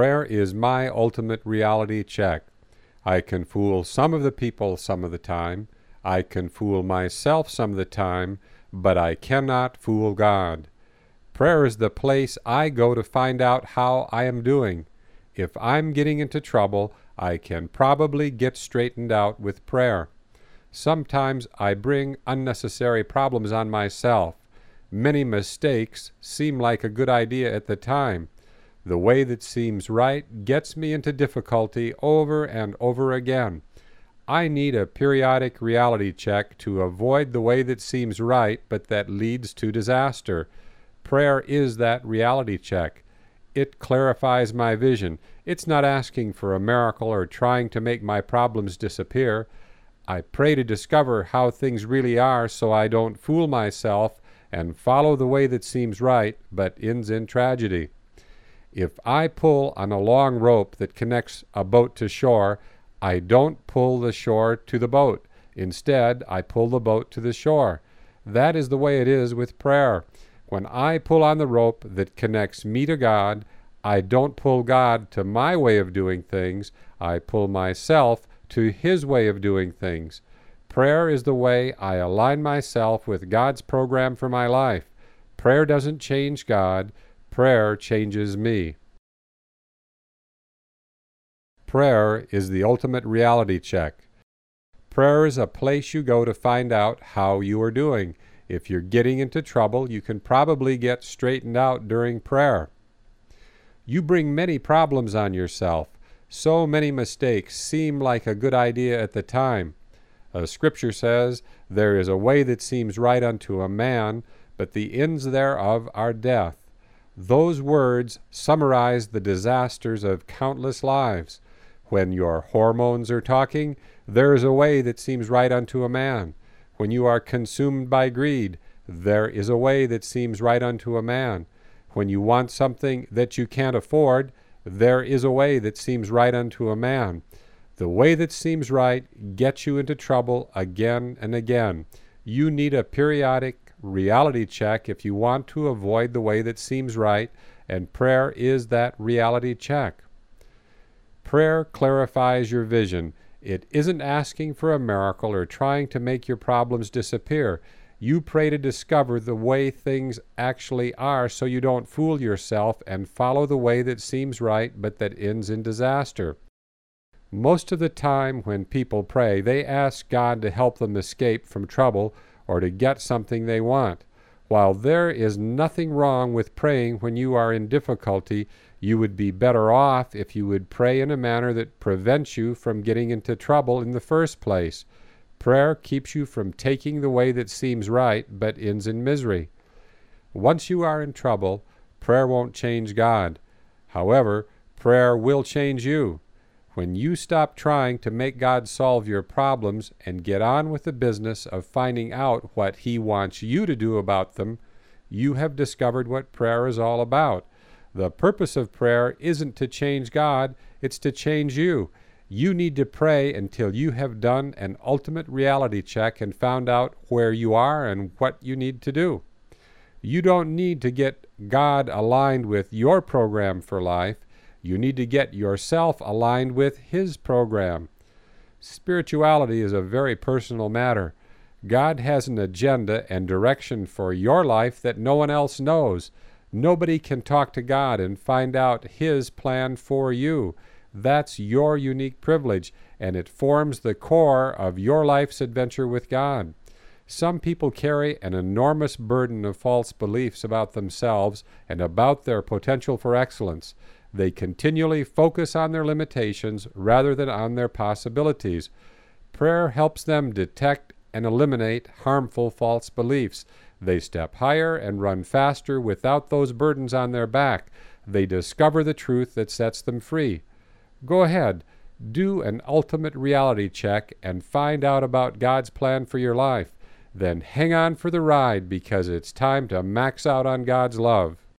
Prayer is my ultimate reality check. I can fool some of the people some of the time. I can fool myself some of the time, but I cannot fool God. Prayer is the place I go to find out how I am doing. If I'm getting into trouble, I can probably get straightened out with prayer. Sometimes I bring unnecessary problems on myself. Many mistakes seem like a good idea at the time. The way that seems right gets me into difficulty over and over again. I need a periodic reality check to avoid the way that seems right but that leads to disaster. Prayer is that reality check. It clarifies my vision. It's not asking for a miracle or trying to make my problems disappear. I pray to discover how things really are so I don't fool myself and follow the way that seems right but ends in tragedy. If I pull on a long rope that connects a boat to shore, I don't pull the shore to the boat. Instead, I pull the boat to the shore. That is the way it is with prayer. When I pull on the rope that connects me to God, I don't pull God to my way of doing things, I pull myself to His way of doing things. Prayer is the way I align myself with God's program for my life. Prayer doesn't change God, prayer changes me. Prayer is the ultimate reality check. Prayer is a place you go to find out how you are doing. If you're getting into trouble, you can probably get straightened out during prayer. You bring many problems on yourself. So many mistakes seem like a good idea at the time. Scripture says, There is a way that seems right unto a man, but the ends thereof are death. Those words summarize the disasters of countless lives. When your hormones are talking, there is a way that seems right unto a man. When you are consumed by greed, there is a way that seems right unto a man. When you want something that you can't afford, there is a way that seems right unto a man. The way that seems right gets you into trouble again and again. You need a periodic reality check if you want to avoid the way that seems right, and prayer is that reality check. Prayer clarifies your vision. It isn't asking for a miracle or trying to make your problems disappear. You pray to discover the way things actually are so you don't fool yourself and follow the way that seems right but that ends in disaster. Most of the time, when people pray, they ask God to help them escape from trouble or to get something they want. While there is nothing wrong with praying when you are in difficulty, you would be better off if you would pray in a manner that prevents you from getting into trouble in the first place. Prayer keeps you from taking the way that seems right but ends in misery. Once you are in trouble, prayer won't change God. However, prayer will change you. When you stop trying to make God solve your problems and get on with the business of finding out what He wants you to do about them, you have discovered what prayer is all about. The purpose of prayer isn't to change God, it's to change you. You need to pray until you have done an ultimate reality check and found out where you are and what you need to do. You don't need to get God aligned with your program for life. You need to get yourself aligned with His program. Spirituality is a very personal matter. God has an agenda and direction for your life that no one else knows. Nobody can talk to God and find out His plan for you. That's your unique privilege, and it forms the core of your life's adventure with God. Some people carry an enormous burden of false beliefs about themselves and about their potential for excellence. They continually focus on their limitations rather than on their possibilities. Prayer helps them detect and eliminate harmful false beliefs. They step higher and run faster without those burdens on their back. They discover the truth that sets them free. Go ahead, do an ultimate reality check and find out about God's plan for your life. Then hang on for the ride because it's time to max out on God's love.